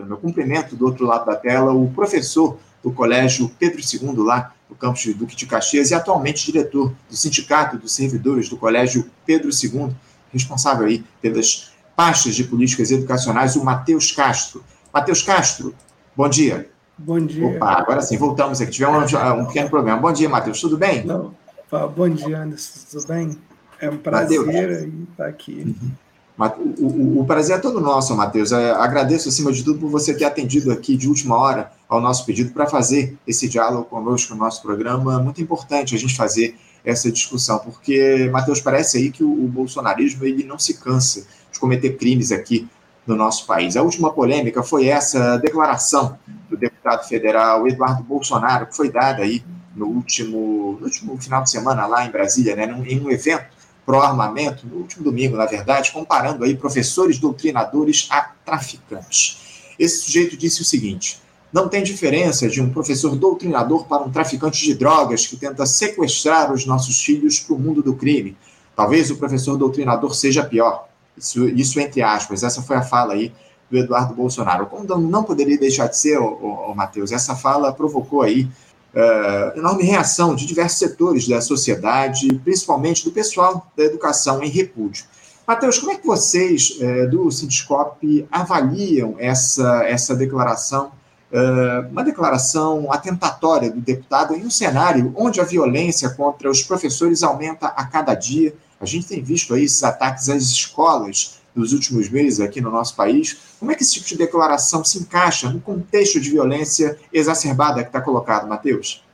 programa. Eu cumprimento do outro lado da tela o professor do Colégio Pedro II, lá no campus de Duque de Caxias, e atualmente diretor do Sindicato dos Servidores do Colégio Pedro II, responsável aí pelas pastas de políticas educacionais, o Matheus Castro. Matheus Castro, bom dia. Bom dia. Opa, agora sim, voltamos aqui. Tivemos um, um pequeno problema. Bom dia, Matheus, tudo bem? Não. Bom dia, Anderson, tudo bem? É um prazer estar aqui. Uhum. O, prazer é todo nosso, Matheus. É, agradeço, acima de tudo, por você ter atendido aqui de última hora ao nosso pedido para fazer esse diálogo conosco no nosso programa. Muito importante a gente fazer essa discussão, porque, Matheus, parece aí que o, o bolsonarismo ele não se cansa de cometer crimes aqui no nosso país. A última polêmica foi essa declaração do deputado federal Eduardo Bolsonaro, que foi dada aí no último, no último final de semana lá em Brasília, né, em um evento pró-armamento, no último domingo, na verdade, comparando aí professores doutrinadores a traficantes. Esse sujeito disse o seguinte: não tem diferença de um professor doutrinador para um traficante de drogas que tenta sequestrar os nossos filhos para o mundo do crime. Talvez o professor doutrinador seja pior. Isso, isso entre aspas, essa foi a fala aí do Eduardo Bolsonaro. Como não poderia deixar de ser, o Matheus, essa fala provocou aí uh, enorme reação de diversos setores da sociedade, principalmente do pessoal da educação em repúdio. Matheus, como é que vocês uh, do Sindicop avaliam essa, essa declaração, uh, uma declaração atentatória do deputado em um cenário onde a violência contra os professores aumenta a cada dia? A gente tem visto aí esses ataques às escolas nos últimos meses aqui no nosso país. Como é que esse tipo de declaração se encaixa no contexto de violência exacerbada que está colocado, Matheus?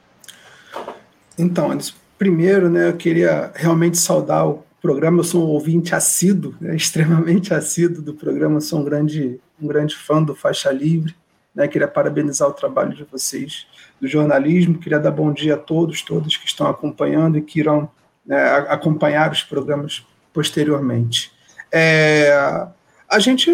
Então, primeiro, né, eu queria realmente saudar o programa. Eu sou um ouvinte assíduo, né, extremamente assíduo do programa. Eu sou um grande, um grande fã do Faixa Livre. Né, queria parabenizar o trabalho de vocês do jornalismo. Queria dar bom dia a todos, todos que estão acompanhando e que irão né, acompanhar os programas posteriormente. É, a gente,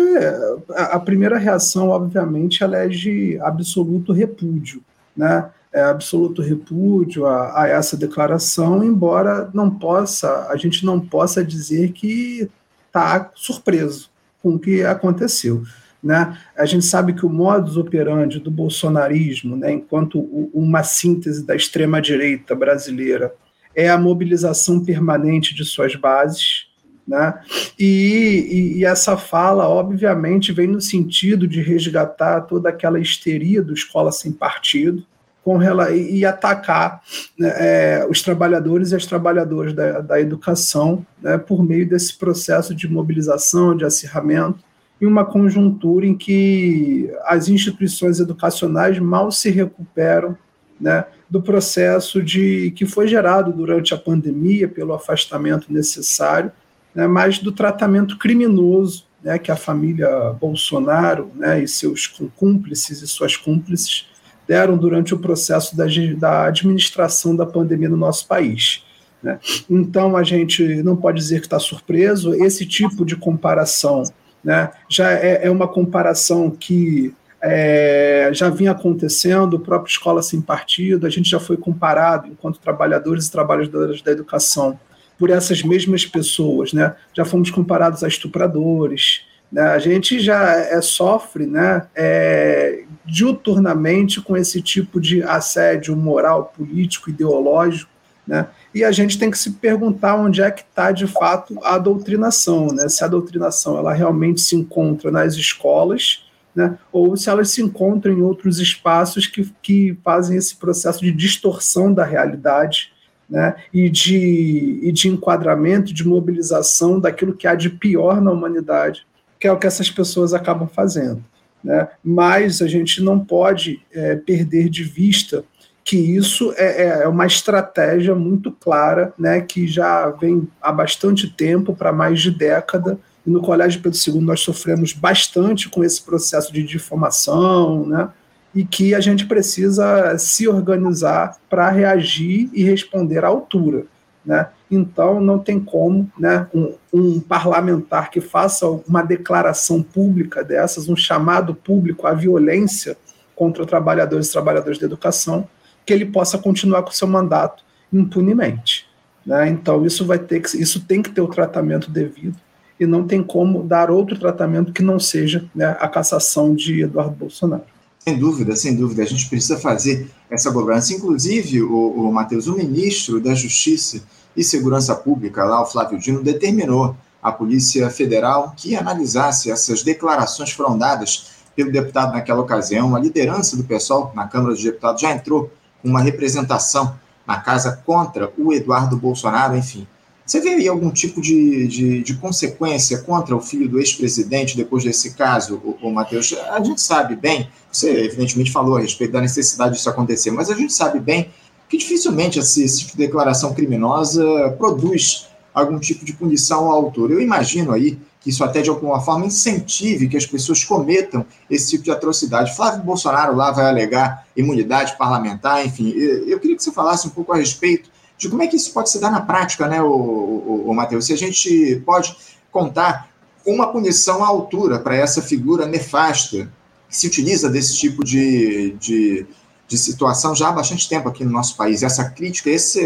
a primeira reação, obviamente, ela é de absoluto repúdio, né? É absoluto repúdio a, a, essa declaração, embora não possa, a gente não possa dizer que está surpreso com o que aconteceu. Né? A gente sabe que o modus operandi do bolsonarismo, né, enquanto uma síntese da extrema-direita brasileira, é a mobilização permanente de suas bases, né? E, e, e, essa fala, obviamente, vem no sentido de resgatar toda aquela histeria do escola sem partido com e, e atacar né, é, os trabalhadores e as trabalhadoras da, da educação né, por meio desse processo de mobilização, de acirramento, em uma conjuntura em que as instituições educacionais mal se recuperam né, do processo de que foi gerado durante a pandemia pelo afastamento necessário né, mas do tratamento criminoso né, que a família Bolsonaro né, e seus cúmplices e suas cúmplices deram durante o processo da, da administração da pandemia no nosso país. Né. Então, a gente não pode dizer que está surpreso, esse tipo de comparação né, já é, é uma comparação que é, já vinha acontecendo, o próprio Escola Sem Partido, a gente já foi comparado, enquanto trabalhadores e trabalhadoras da educação, por essas mesmas pessoas, né? Já fomos comparados a estupradores, né? A gente já é, sofre, né? É, diuturnamente com esse tipo de assédio moral, político, ideológico, né? E a gente tem que se perguntar onde é que está de fato a doutrinação, né? Se a doutrinação ela realmente se encontra nas escolas, né? Ou se elas se encontram em outros espaços que, que fazem esse processo de distorção da realidade né, e, de, e de enquadramento, de mobilização daquilo que há de pior na humanidade, que é o que essas pessoas acabam fazendo. Né? Mas a gente não pode é, perder de vista que isso é, é, é uma estratégia muito clara, né, que já vem há bastante tempo, para mais de década, e no Colégio Pedro II nós sofremos bastante com esse processo de difamação, né, e que a gente precisa se organizar para reagir e responder à altura. Né? Então, não tem como né, um, um, parlamentar que faça uma declaração pública dessas, um chamado público à violência contra trabalhadores e trabalhadoras da educação, que ele possa continuar com seu mandato impunemente. Né? Então, isso vai ter que, isso tem que ter o tratamento devido e não tem como dar outro tratamento que não seja né, a cassação de Eduardo Bolsonaro. Sem dúvida, sem dúvida. A gente precisa fazer essa governança. Inclusive, o, o Matheus, o ministro da Justiça e Segurança Pública, lá, o Flávio Dino, determinou à Polícia Federal que analisasse essas declarações foram dadas pelo deputado naquela ocasião. A liderança do pessoal na Câmara dos Deputados já entrou com uma representação na casa contra o Eduardo Bolsonaro, enfim. Você vê aí algum tipo de, de, de consequência contra o filho do ex-presidente depois desse caso, o, o Matheus? A gente sabe bem, você evidentemente falou a respeito da necessidade disso acontecer, mas a gente sabe bem que dificilmente esse, tipo de declaração criminosa produz algum tipo de punição ao autor. Eu imagino aí que isso até de alguma forma incentive que as pessoas cometam esse tipo de atrocidade. Flávio Bolsonaro lá vai alegar imunidade parlamentar, enfim. Eu queria que você falasse um pouco a respeito de como é que isso pode se dar na prática, né, o, o, o Matheus? Se a gente pode contar uma punição à altura para essa figura nefasta que se utiliza desse tipo de, de, de, situação já há bastante tempo aqui no nosso país. Essa crítica, esse,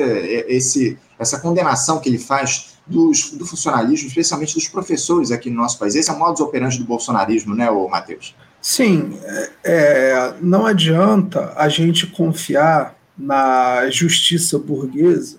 esse, essa condenação que ele faz dos, do funcionalismo, especialmente dos professores aqui no nosso país. Esse é o modus operandi do bolsonarismo, né, Matheus? Sim, é, é, não adianta a gente confiar na justiça burguesa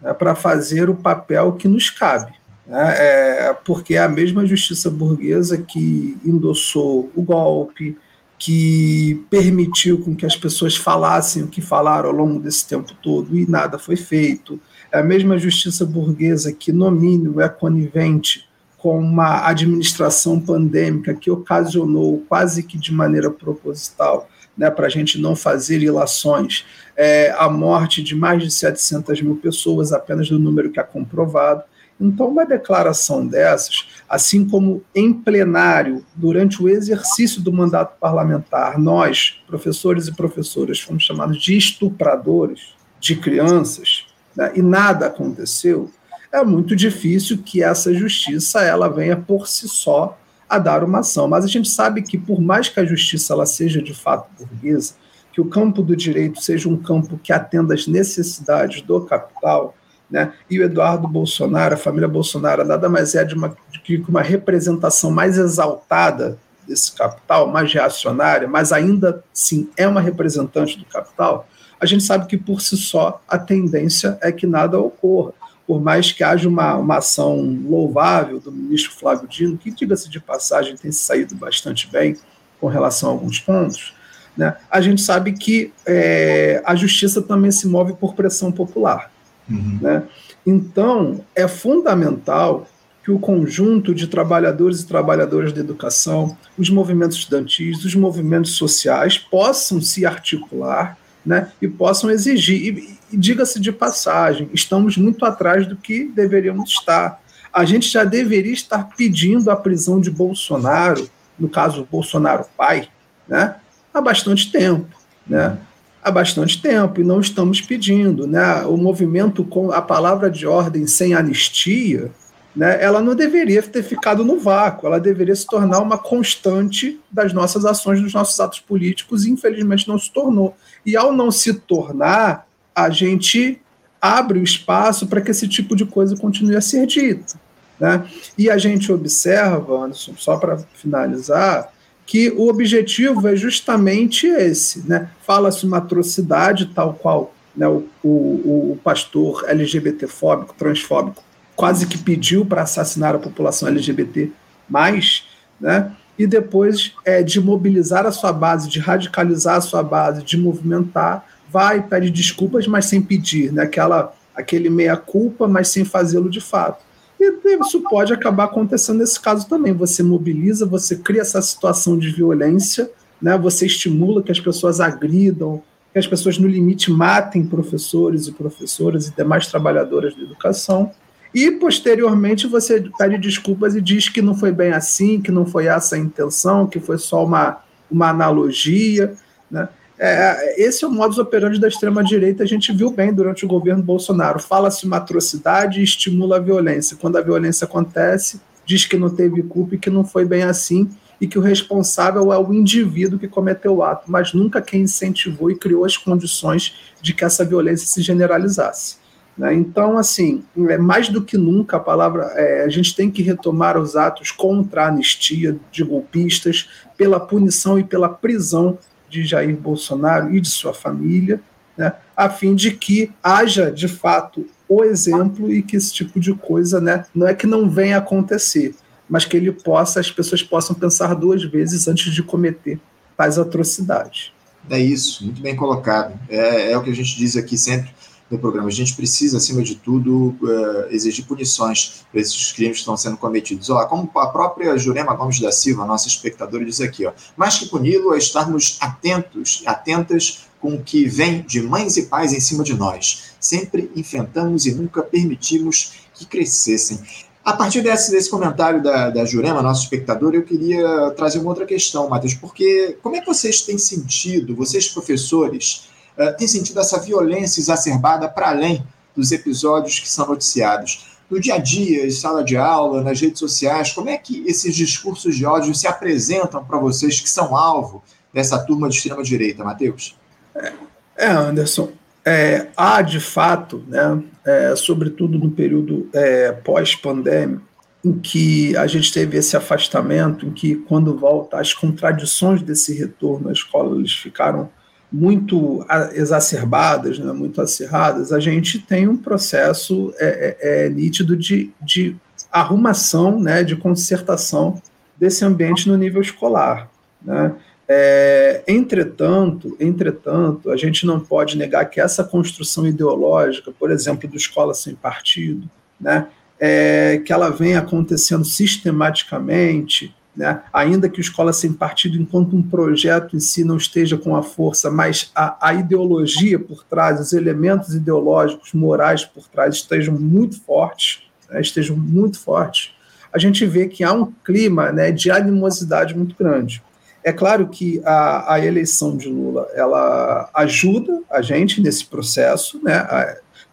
né, para fazer o papel que nos cabe. Né, é, porque é a mesma justiça burguesa que endossou o golpe, que permitiu com que as pessoas falassem o que falaram ao longo desse tempo todo e nada foi feito. É a mesma justiça burguesa que, no mínimo, é conivente com uma administração pandêmica que ocasionou, quase que de maneira proposital, né, para a gente não fazer ilações, é, a morte de mais de 700 mil pessoas, apenas do número que é comprovado. Então, uma declaração dessas, assim como em plenário, durante o exercício do mandato parlamentar, nós, professores e professoras, fomos chamados de estupradores de crianças, né, e nada aconteceu, é muito difícil que essa justiça ela venha por si só a dar uma ação. Mas a gente sabe que, por mais que a justiça ela seja de fato burguesa, que o campo do direito seja um campo que atenda às necessidades do capital, né? E o Eduardo Bolsonaro, a família Bolsonaro, nada mais é de uma, de uma representação mais exaltada desse capital, mais reacionária, mas ainda sim é uma representante do capital. A gente sabe que por si só a tendência é que nada ocorra. Por mais que haja uma, uma ação louvável do ministro Flávio Dino, que, diga-se de passagem, tem saído bastante bem com relação a alguns pontos, né? A gente sabe que é, a justiça também se move por pressão popular. Uhum. Né? Então, é fundamental que o conjunto de trabalhadores e trabalhadoras da educação, os movimentos estudantis, os movimentos sociais possam se articular né, e possam exigir. E, e diga-se de passagem, estamos muito atrás do que deveríamos estar. A gente já deveria estar pedindo a prisão de Bolsonaro, no caso Bolsonaro pai, né, há bastante tempo, né? Há bastante tempo e não estamos pedindo, né? O movimento com a palavra de ordem sem anistia, né? Ela não deveria ter ficado no vácuo, ela deveria se tornar uma constante das nossas ações, dos nossos atos políticos e infelizmente não se tornou. E ao não se tornar, a gente abre o espaço para que esse tipo de coisa continue a ser dita. Né? E a gente observa, Anderson, só para finalizar, que o objetivo é justamente esse, né? Fala-se uma atrocidade tal qual né, o, o, o pastor LGBTfóbico, transfóbico, quase que pediu para assassinar a população LGBT, mais, né? E depois é, de mobilizar a sua base, de radicalizar a sua base, de movimentar, vai pede desculpas, mas sem pedir, né? Aquela, aquele meia culpa, mas sem fazê-lo de fato. Isso pode acabar acontecendo nesse caso também. Você mobiliza, você cria essa situação de violência, né? você estimula que as pessoas agridam, que as pessoas, no limite, matem professores e professoras e demais trabalhadoras da educação. E, posteriormente, você pede desculpas e diz que não foi bem assim, que não foi essa a intenção, que foi só uma, uma analogia. Né? É, esse é o modus operandi da extrema-direita, a gente viu bem durante o governo Bolsonaro. Fala-se uma atrocidade e estimula a violência. Quando a violência acontece, diz que não teve culpa e que não foi bem assim, e que o responsável é o indivíduo que cometeu o ato, mas nunca quem incentivou e criou as condições de que essa violência se generalizasse. Né? Então, assim, é mais do que nunca a palavra, é, a gente tem que retomar os atos contra a anistia de golpistas, pela punição e pela prisão de Jair Bolsonaro e de sua família, né? a fim de que haja, de fato, o exemplo e que esse tipo de coisa, né, não é que não venha acontecer, mas que ele possa, as pessoas possam pensar duas vezes antes de cometer tais atrocidades. É isso, muito bem colocado. É, é o que a gente diz aqui sempre no programa. A gente precisa, acima de tudo, uh, exigir punições para esses crimes que estão sendo cometidos. Ó, como a própria Jurema Gomes da Silva, nossa espectadora, diz aqui, ó, mais que puni-lo é estarmos atentos, atentas com o que vem de mães e pais em cima de nós. Sempre enfrentamos e nunca permitimos que crescessem. A partir desse, desse comentário da, da Jurema, nosso espectador, eu queria trazer uma outra questão, Matheus, porque como é que vocês têm sentido, vocês professores, uh, têm sentido essa violência exacerbada para além dos episódios que são noticiados? No dia a dia, em sala de aula, nas redes sociais, como é que esses discursos de ódio se apresentam para vocês que são alvo dessa turma de extrema-direita, Matheus? É, Anderson, é, há de fato, né, é, sobretudo no período é, pós-pandêmico, em que a gente teve esse afastamento, em que quando volta as contradições desse retorno à escola eles ficaram muito exacerbadas, né, muito acirradas, a gente tem um processo é, é, é, nítido de, de arrumação, né, de consertação desse ambiente no nível escolar. Né? É, entretanto, entretanto, a gente não pode negar que essa construção ideológica, por exemplo, do escola sem partido, né, é, que ela vem acontecendo sistematicamente, né, ainda que o escola sem partido, enquanto um projeto em si não esteja com a força, mas a, a ideologia por trás, os elementos ideológicos, morais por trás estejam muito fortes, né, estejam muito fortes, a gente vê que há um clima né, de animosidade muito grande. É claro que a, a eleição de Lula ela ajuda a gente nesse processo, né?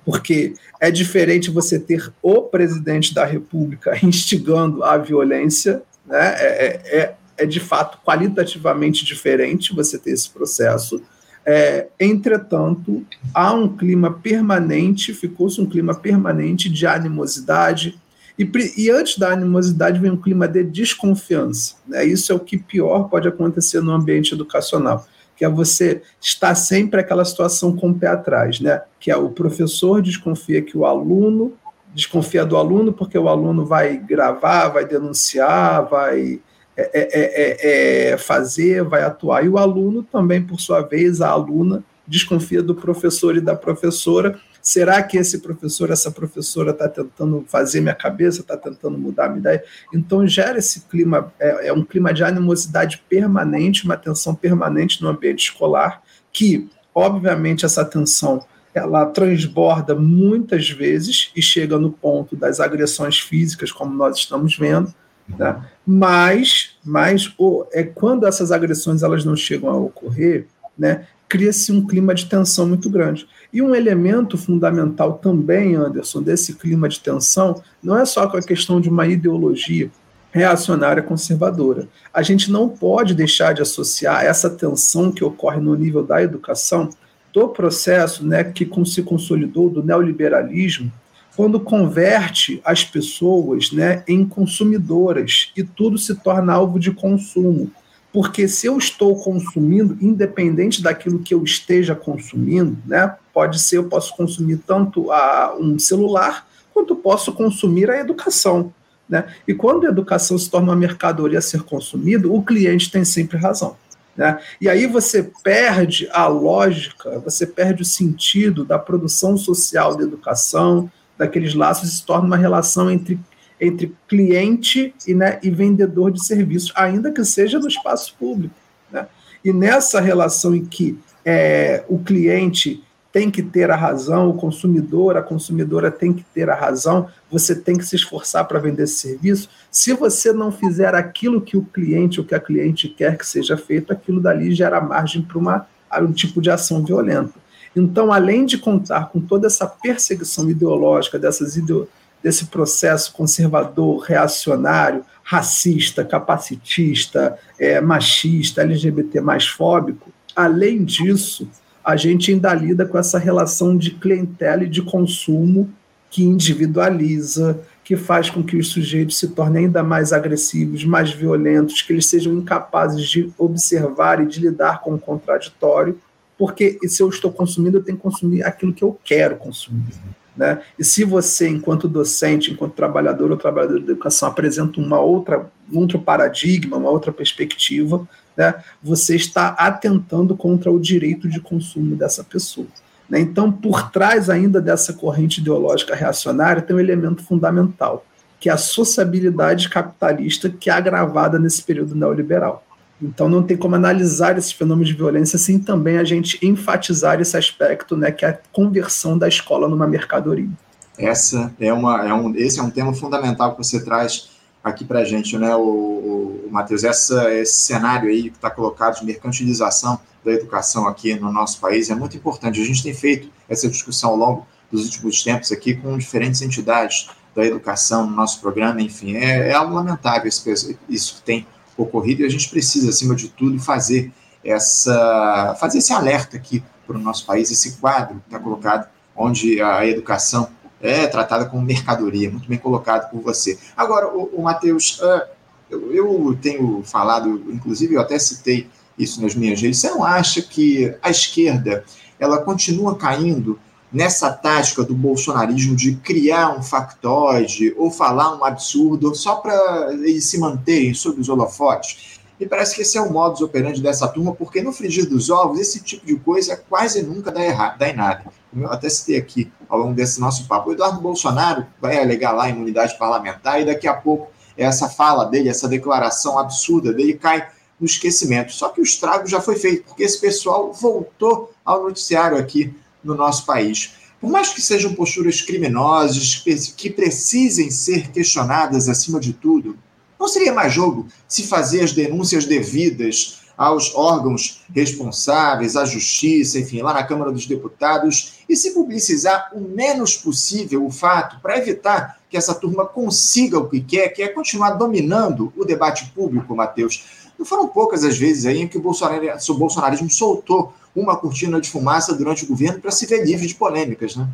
porque é diferente você ter o presidente da República instigando a violência, né? é, é, é, é de fato qualitativamente diferente você ter esse processo. É, entretanto, há um clima permanente, ficou-se um clima permanente de animosidade, e, e, antes da animosidade vem um clima de desconfiança. Né? Isso é o que pior pode acontecer no ambiente educacional, que é você estar sempre aquela situação com o pé atrás, né? que é o professor desconfia que o aluno desconfia do aluno porque o aluno vai gravar, vai denunciar, vai é, é, é, fazer, vai atuar. E o aluno também, por sua vez, a aluna desconfia do professor e da professora Será que esse professor, essa professora está tentando fazer minha cabeça, está tentando mudar minha ideia? Então gera esse clima, é, é um clima de animosidade permanente, uma tensão permanente no ambiente escolar, que, obviamente, essa tensão ela transborda muitas vezes e chega no ponto das agressões físicas, como nós estamos vendo, né? mas, mas o, é, quando essas agressões elas não chegam a ocorrer, né, cria-se um clima de tensão muito grande. E um elemento fundamental também, Anderson, desse clima de tensão, não é só com a questão de uma ideologia reacionária conservadora. A gente não pode deixar de associar essa tensão que ocorre no nível da educação do processo né, que se consolidou do neoliberalismo, quando converte as pessoas né, em consumidoras e tudo se torna alvo de consumo. Porque se eu estou consumindo, independente daquilo que eu esteja consumindo, né, pode ser, eu posso consumir tanto a, um celular, quanto posso consumir a educação. Né? E quando a educação se torna uma mercadoria a ser consumida, o cliente tem sempre razão. Né? E aí você perde a lógica, você perde o sentido da produção social da educação, daqueles laços, se torna uma relação entre entre cliente e, né, e vendedor de serviços, ainda que seja no espaço público. Né? E nessa relação em que é, o cliente tem que ter a razão, o consumidor, a consumidora tem que ter a razão, você tem que se esforçar para vender esse serviço. Se você não fizer aquilo que o cliente ou que a cliente quer que seja feito, aquilo dali gera margem para um tipo de ação violenta. Então, além de contar com toda essa perseguição ideológica, dessas ideologias, desse processo conservador, reacionário, racista, capacitista, é, machista, LGBT mais fóbico. Além disso, a gente ainda lida com essa relação de clientela e de consumo que individualiza, que faz com que os sujeitos se tornem ainda mais agressivos, mais violentos, que eles sejam incapazes de observar e de lidar com o contraditório, porque se eu estou consumindo, eu tenho que consumir aquilo que eu quero consumir. Né? E se você, enquanto docente, enquanto trabalhador ou trabalhador de educação, apresenta uma outra, outro paradigma, uma outra perspectiva, né, você está atentando contra o direito de consumo dessa pessoa. Né? Então, por trás ainda dessa corrente ideológica reacionária, tem um elemento fundamental, que é a sociabilidade capitalista que é agravada nesse período neoliberal. Então, não tem como analisar esses fenômenos de violência sem também a gente enfatizar esse aspecto, né, que é a conversão da escola numa mercadoria. Essa é uma, é um, esse é um tema fundamental que você traz aqui para a gente, né, o, o, o Matheus, essa, esse cenário aí que está colocado de mercantilização da educação aqui no nosso país é muito importante. A gente tem feito essa discussão ao longo dos últimos tempos aqui com diferentes entidades da educação no nosso programa, enfim, é, é algo lamentável isso, isso que tem ocorrido e a gente precisa, acima de tudo, fazer essa fazer esse alerta aqui para o nosso país, esse quadro que está colocado, onde a educação é tratada como mercadoria, muito bem colocado por você. Agora, o, o Matheus, uh, eu, eu, tenho falado, inclusive eu até citei isso nas minhas redes, você não acha que a esquerda ela continua caindo nessa tática do bolsonarismo de criar um factoide ou falar um absurdo só para eles se manterem sob os holofotes? E parece que esse é o modus operandi dessa turma, porque no frigir dos ovos, esse tipo de coisa quase nunca dá, errado, dá em nada. Eu até citei aqui ao longo desse nosso papo. O Eduardo Bolsonaro vai alegar lá a imunidade parlamentar e daqui a pouco essa fala dele, essa declaração absurda dele cai no esquecimento. Só que o estrago já foi feito, porque esse pessoal voltou ao noticiário aqui no nosso país. Por mais que sejam posturas criminosas, que precisem ser questionadas acima de tudo, não seria mais jogo se fazer as denúncias devidas aos órgãos responsáveis, à justiça, enfim, lá na Câmara dos Deputados, e se publicizar o menos possível o fato para evitar que essa turma consiga o que quer, que é continuar dominando o debate público, Matheus. Não foram poucas as vezes aí em que o, o bolsonarismo soltou uma cortina de fumaça durante o governo para se ver livre de polêmicas, né?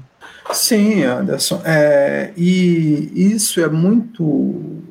Sim, Anderson. É, e isso é muito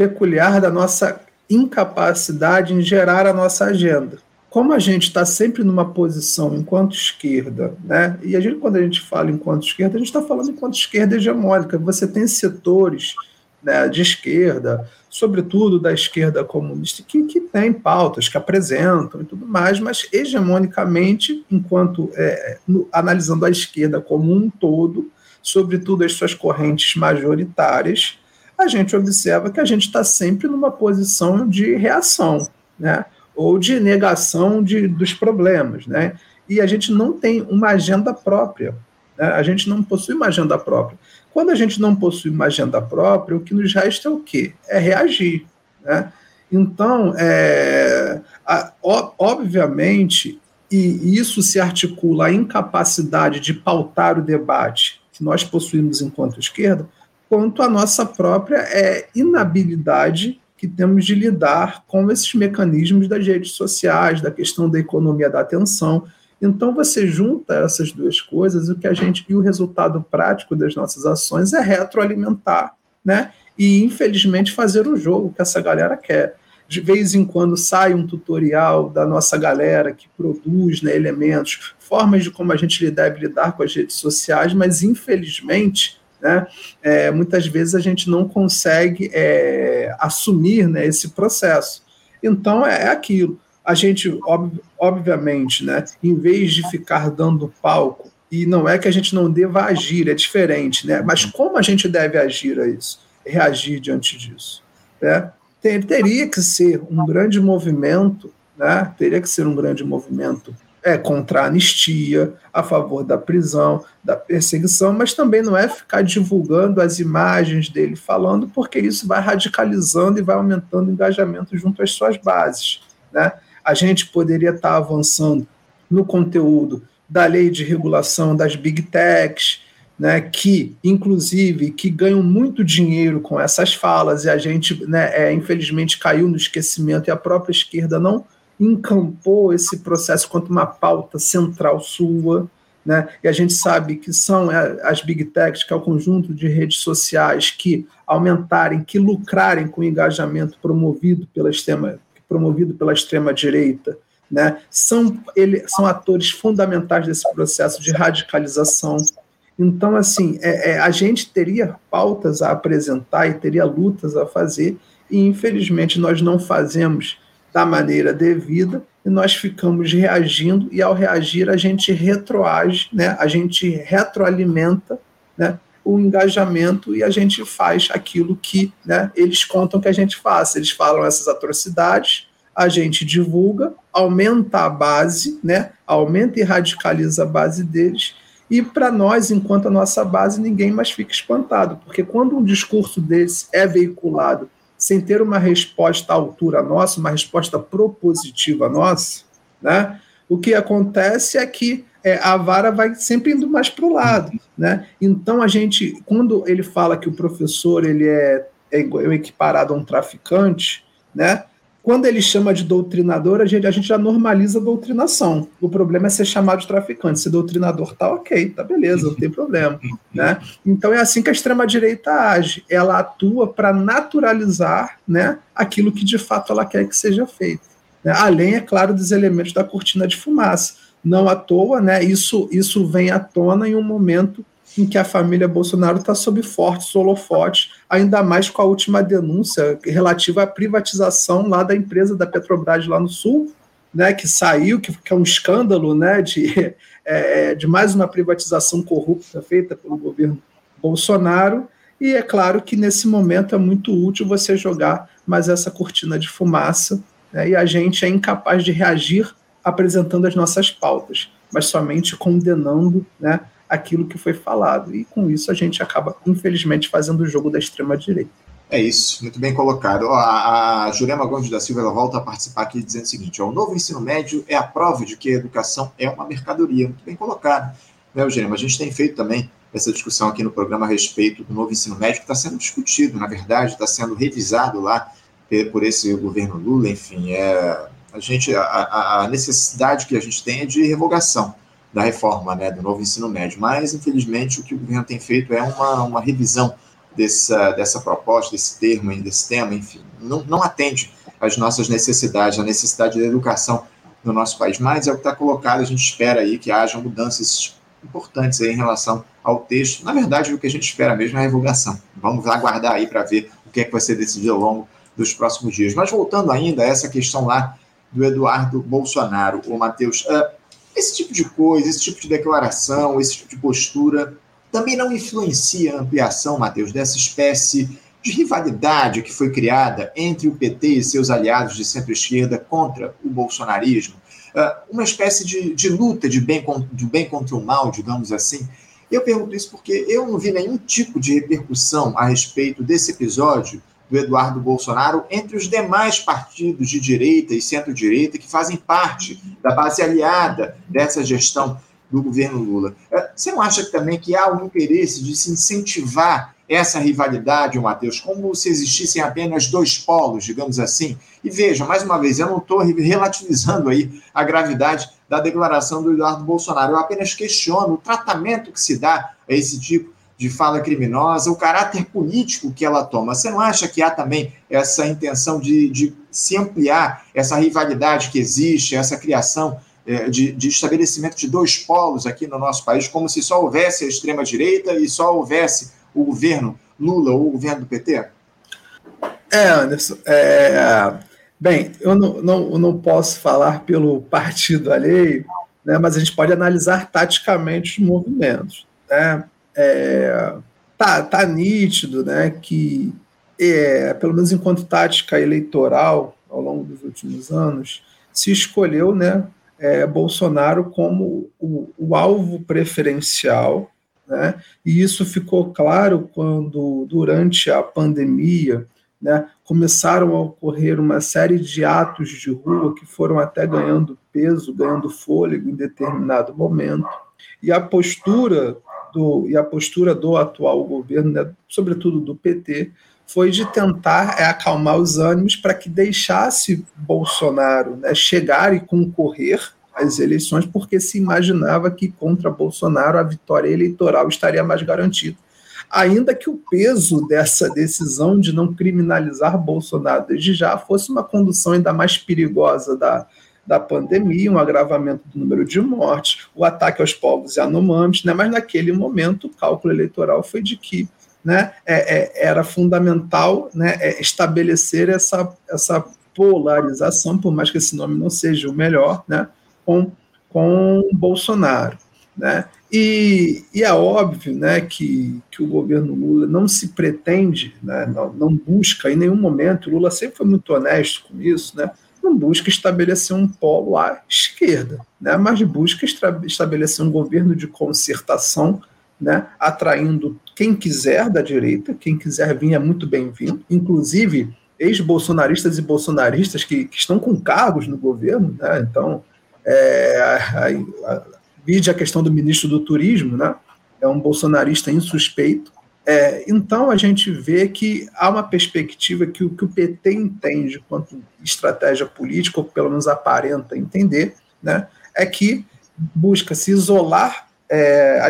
peculiar da nossa incapacidade em gerar a nossa agenda. Como a gente está sempre numa posição enquanto esquerda, né? e a gente, quando a gente fala enquanto esquerda, a gente está falando enquanto esquerda hegemônica. Você tem setores né, de esquerda, sobretudo da esquerda comunista, que, que tem pautas, que apresentam e tudo mais, mas hegemonicamente, enquanto é, no, analisando a esquerda como um todo, sobretudo as suas correntes majoritárias, a gente observa que a gente está sempre numa posição de reação, né? ou de negação de, dos problemas. Né? E a gente não tem uma agenda própria. Né? A gente não possui uma agenda própria. Quando a gente não possui uma agenda própria, o que nos resta é o quê? É reagir. Né? Então, é, a, obviamente, e isso se articula à incapacidade de pautar o debate que nós possuímos enquanto esquerda, quanto à nossa própria é, inabilidade que temos de lidar com esses mecanismos das redes sociais, da questão da economia da atenção. Então você junta essas duas coisas, o que a gente e o resultado prático das nossas ações é retroalimentar, né? E infelizmente fazer o jogo que essa galera quer. De vez em quando sai um tutorial da nossa galera que produz né, elementos, formas de como a gente deve lidar com as redes sociais, mas infelizmente né, é, muitas vezes a gente não consegue é, assumir né, esse processo. Então é, é aquilo. A gente, ob, obviamente, né, em vez de ficar dando palco, e não é que a gente não deva agir, é diferente, né? Mas como a gente deve agir a isso, reagir diante disso? Né? teria que ser um grande movimento, né? Teria que ser um grande movimento é contra a anistia, a favor da prisão, da perseguição, mas também não é ficar divulgando as imagens dele falando, porque isso vai radicalizando e vai aumentando o engajamento junto às suas bases. Né? A gente poderia estar avançando no conteúdo da lei de regulação das big techs, né, que, inclusive, que ganham muito dinheiro com essas falas, e a gente, né, é, infelizmente, caiu no esquecimento, e a própria esquerda não encampou esse processo quanto uma pauta central sua, né? E a gente sabe que são é, as big techs, que é o conjunto de redes sociais que aumentarem, que lucrarem com o engajamento promovido pela extrema, promovido pela extrema direita, né? São ele, são atores fundamentais desse processo de radicalização. Então, assim, é, é, a gente teria pautas a apresentar e teria lutas a fazer, e infelizmente nós não fazemos da maneira devida e nós ficamos reagindo e ao reagir a gente retroage, né? A gente retroalimenta, né? O engajamento e a gente faz aquilo que, né? Eles contam que a gente faça. Eles falam essas atrocidades, a gente divulga, aumenta a base, né? Aumenta e radicaliza a base deles. E para nós, enquanto a nossa base, ninguém mais fica espantado, porque quando um discurso desse é veiculado sem ter uma resposta à altura nossa, uma resposta propositiva nossa, né? o que acontece é que é, a vara vai sempre indo mais para o lado. Né? Então, a gente, quando ele fala que o professor ele é, é equiparado a um traficante, né? Quando ele chama de doutrinador, a gente, a gente já normaliza a doutrinação. O problema é ser chamado de traficante. Se doutrinador tá ok, tá beleza, não tem problema. Né? Então é assim que a extrema-direita age. Ela atua para naturalizar né, aquilo que de fato ela quer que seja feito. Né? Além, é claro, dos elementos da cortina de fumaça. Não à toa, né, isso, isso vem à tona em um momento em que a família Bolsonaro está sob fortes holofotes, ainda mais com a última denúncia relativa à privatização lá da empresa da Petrobras lá no Sul, né, que saiu, que, que é um escândalo né, de, é, de mais uma privatização corrupta feita pelo governo Bolsonaro. E é claro que nesse momento é muito útil você jogar mais essa cortina de fumaça, né, e a gente é incapaz de reagir apresentando as nossas pautas, mas somente condenando né, aquilo que foi falado. E com isso a gente acaba, infelizmente, fazendo o jogo da extrema-direita. É isso, muito bem colocado. A, a Jurema Gomes da Silva ela volta a participar aqui dizendo o seguinte: ó, o novo ensino médio é a prova de que a educação é uma mercadoria. Muito bem colocado. Né, Jurema? A gente tem feito também essa discussão aqui no programa a respeito do novo ensino médio, que está sendo discutido, na verdade, está sendo revisado lá por esse governo Lula, enfim, é, a gente a, a necessidade que a gente tem é de revogação da reforma, né, do novo ensino médio. Mas, infelizmente, o que o governo tem feito é uma, uma revisão dessa, dessa proposta, desse termo, desse tema, enfim, não, não atende às nossas necessidades, à necessidade da educação no nosso país. Mas é o que está colocado, a gente espera aí que haja mudanças importantes aí em relação ao texto. Na verdade, o que a gente espera mesmo é a revogação. Vamos aguardar aí para ver o que é que vai ser decidido ao longo dos próximos dias. Mas voltando ainda a essa questão lá do Eduardo Bolsonaro, o Matheus, uh, esse tipo de coisa, esse tipo de declaração, esse tipo de postura também não influencia a ampliação, Matheus, dessa espécie de rivalidade que foi criada entre o PT e seus aliados de centro-esquerda contra o bolsonarismo? Uh, uma espécie de, de luta de bem, de bem contra o mal, digamos assim. Eu pergunto isso porque eu não vi nenhum tipo de repercussão a respeito desse episódio do Eduardo Bolsonaro entre os demais partidos de direita e centro-direita que fazem parte da base aliada dessa gestão do governo Lula. É, você não acha também que há um interesse de se incentivar essa rivalidade, Matheus, como se existissem apenas dois polos, digamos assim? E veja, mais uma vez, eu não estou relativizando aí a gravidade da declaração do Eduardo Bolsonaro, eu apenas questiono o tratamento que se dá a esse tipo de fala criminosa, o caráter político que ela toma. Você não acha que há também essa intenção de, de se ampliar essa rivalidade que existe, essa criação é, de, de, estabelecimento de dois polos aqui no nosso país, como se só houvesse a extrema-direita e só houvesse o governo Lula ou o governo do PT? É, Anderson, é, bem, eu não, não, não posso falar pelo partido alheio, né, mas a gente pode analisar taticamente os movimentos. Né? É, tá, tá nítido né, que, é, pelo menos enquanto tática eleitoral, ao longo dos últimos anos, se escolheu né, é, Bolsonaro como o, o, alvo preferencial, né, e isso ficou claro quando, durante a pandemia, né, começaram a ocorrer uma série de atos de rua que foram até ganhando peso, ganhando fôlego em determinado momento, e a postura do, e a postura do atual governo, né, sobretudo do PT, foi de tentar é, acalmar os ânimos para que deixasse Bolsonaro né, chegar e concorrer às eleições, porque se imaginava que contra Bolsonaro a vitória eleitoral estaria mais garantida. Ainda que o peso dessa decisão de não criminalizar Bolsonaro desde já fosse uma condução ainda mais perigosa da, da pandemia, um agravamento do número de mortes, o ataque aos povos Yanomamis, né? mas naquele momento o cálculo eleitoral foi de que né, é, é, era fundamental né, é, estabelecer essa, essa polarização, por mais que esse nome não seja o melhor, né, com, com Bolsonaro. Né? E, e, é óbvio né, que, que o governo Lula não se pretende, né, não, não busca em nenhum momento, Lula sempre foi muito honesto com isso, né, não busca estabelecer um polo à esquerda, né, mas busca estabelecer um governo de concertação, né, atraindo quem quiser da direita, quem quiser vir é muito bem-vindo, inclusive ex-bolsonaristas e bolsonaristas que, que, estão com cargos no governo, né, então, é, a, vide a questão do ministro do turismo, né, é um bolsonarista insuspeito, é, então a gente vê que há uma perspectiva que o que o PT entende quanto estratégia política, ou pelo menos aparenta entender, né, é que busca se isolar é,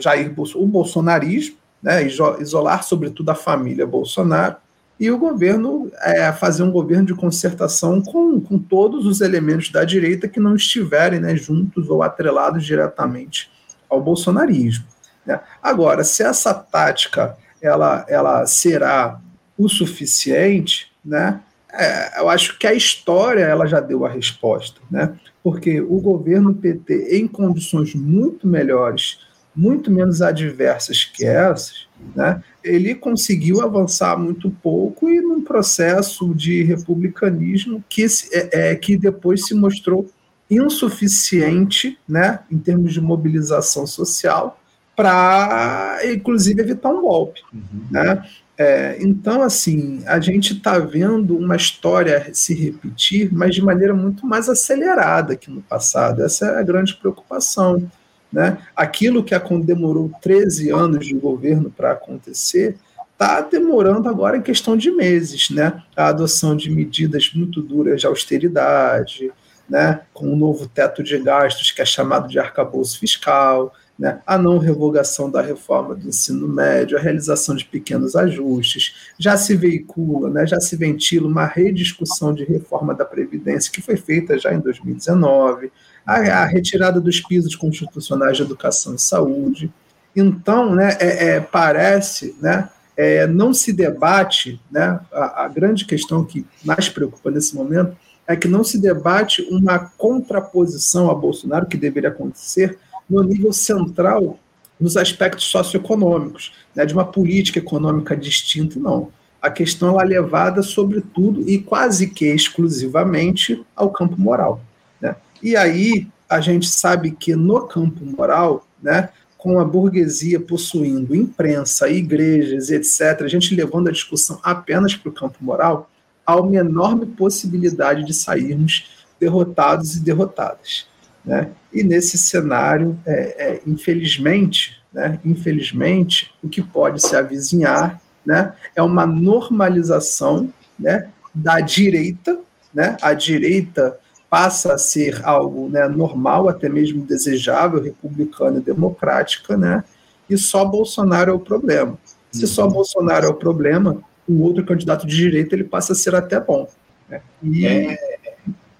Jair, o bolsonarismo, né, isolar sobretudo a família Bolsonaro, e o governo é, fazer um governo de concertação com, com todos os elementos da direita que não estiverem né, juntos ou atrelados diretamente ao bolsonarismo. Né? Agora, se essa tática ela, ela será o suficiente, né? É, eu acho que a história ela já deu a resposta, né? Porque o governo PT, em condições muito melhores, muito menos adversas que essas, né? Ele conseguiu avançar muito pouco e num processo de republicanismo que, é, é que depois se mostrou insuficiente, né? Em termos de mobilização social para, inclusive, evitar um golpe. Uhum. Né? É, então, assim, a gente está vendo uma história se repetir, mas de maneira muito mais acelerada que no passado. Essa é a grande preocupação. Né? Aquilo que demorou 13 anos de governo para acontecer está demorando agora em questão de meses. Né? A adoção de medidas muito duras de austeridade, né? com o um novo teto de gastos, que é chamado de arcabouço fiscal, né, a não revogação da reforma do ensino médio, a realização de pequenos ajustes, já se veicula, né, já se ventila uma rediscussão de reforma da Previdência, que foi feita já em 2019, a, a retirada dos pisos constitucionais de educação e saúde. Então, né, é, é, parece, né, é, não se debate, né, a, a grande questão que mais preocupa nesse momento é que não se debate uma contraposição a Bolsonaro, que deveria acontecer, no nível central nos aspectos socioeconômicos, né, de uma política econômica distinta, não. A questão é levada, sobretudo e quase que exclusivamente, ao campo moral. Né? E aí a gente sabe que no campo moral, né, com a burguesia possuindo imprensa, igrejas, etc., a gente levando a discussão apenas para o campo moral, há uma enorme possibilidade de sairmos derrotados e derrotadas. Né? E nesse cenário, é, é, infelizmente, né, infelizmente, o que pode se avizinhar né, é uma normalização né, da direita. Né? A direita passa a ser algo né, normal, até mesmo desejável, republicana e democrática, né? e só Bolsonaro é o problema. Se só uhum. Bolsonaro é o problema, o outro candidato de direita ele passa a ser até bom. Né? E, é,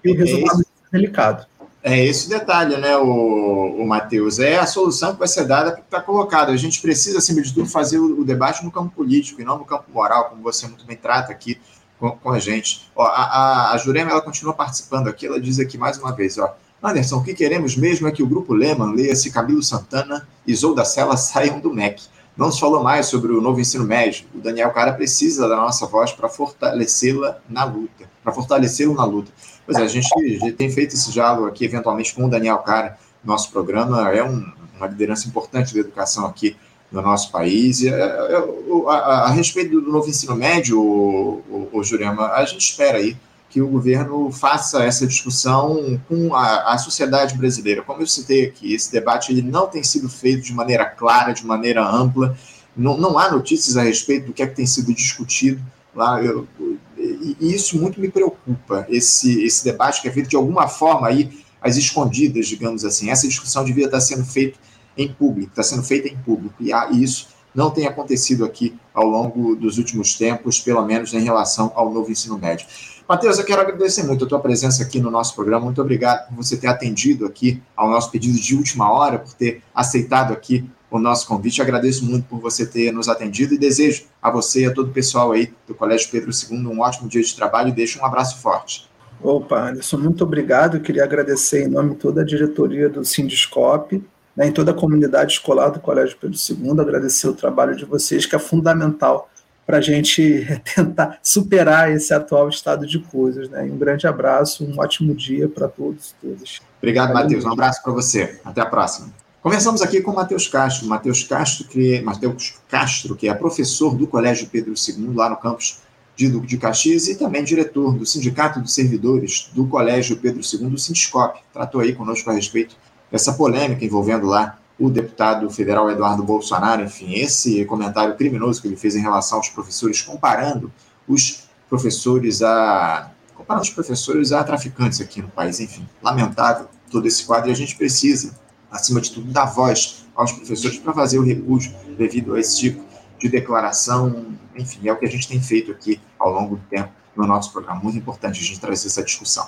e o resultado é, é delicado. É esse detalhe, né, o, o Matheus? É a solução que vai ser dada que está colocada. A gente precisa, acima de tudo, fazer o, o, debate no campo político e não no campo moral, como você muito bem trata aqui com, com a gente. Ó, a, a, a Jurema, ela continua participando aqui, ela diz aqui mais uma vez, ó, Anderson, o que queremos mesmo é que o grupo Lehman, leia-se Camilo Santana e Zou da Sela saiam do MEC. Não se falou mais sobre o novo ensino médio. O Daniel Cara precisa da nossa voz para fortalecê-la na luta, para fortalecê-lo na luta. Pois é, a gente tem feito esse diálogo aqui, eventualmente, com o Daniel Cara, nosso programa, é um, uma liderança importante da educação aqui no nosso país. E, é, é, a, a, a, respeito do novo ensino médio, o, o, o, Jurema, a gente espera aí que o governo faça essa discussão com a, a, sociedade brasileira. Como eu citei aqui, esse debate ele não tem sido feito de maneira clara, de maneira ampla, não, não há notícias a respeito do que é que tem sido discutido lá. Eu, e isso muito me preocupa, esse, esse debate que é feito de alguma forma aí, às escondidas, digamos assim. Essa discussão devia estar sendo feita em público, está sendo feita em público, e, e isso não tem acontecido aqui ao longo dos últimos tempos, pelo menos em relação ao novo ensino médio. Matheus, eu quero agradecer muito a tua presença aqui no nosso programa. Muito obrigado por você ter atendido aqui ao nosso pedido de última hora, por ter aceitado aqui o nosso convite. agradeço muito por você ter nos atendido e desejo a você e a todo o pessoal aí do Colégio Pedro II um ótimo dia de trabalho e deixo um abraço forte. Opa, Anderson, muito obrigado. Eu queria agradecer em nome de toda a diretoria do Sindiscope, né, em toda a comunidade escolar do Colégio Pedro II, agradecer o trabalho de vocês, que é fundamental para a gente tentar superar esse atual estado de coisas. Né? um grande abraço, um ótimo dia para todos e todas. Obrigado, Matheus. Um abraço para você. Até a próxima. Conversamos aqui com Matheus Castro. Matheus Castro, que, Mateus Castro, que é professor do Colégio Pedro II, lá no campus de Duque de Caxias, e também diretor do Sindicato dos Servidores do Colégio Pedro II, do Sindiscop. Tratou aí conosco a respeito dessa polêmica envolvendo lá o deputado federal Eduardo Bolsonaro, enfim, esse comentário criminoso que ele fez em relação aos professores, comparando os professores a comparando os professores a traficantes aqui no país, enfim, lamentável todo esse quadro e a gente precisa acima de tudo, dar voz aos professores para fazer o repúdio devido a esse tipo de declaração. Enfim, é o que a gente tem feito aqui ao longo do tempo no nosso programa. Muito importante a gente trazer essa discussão.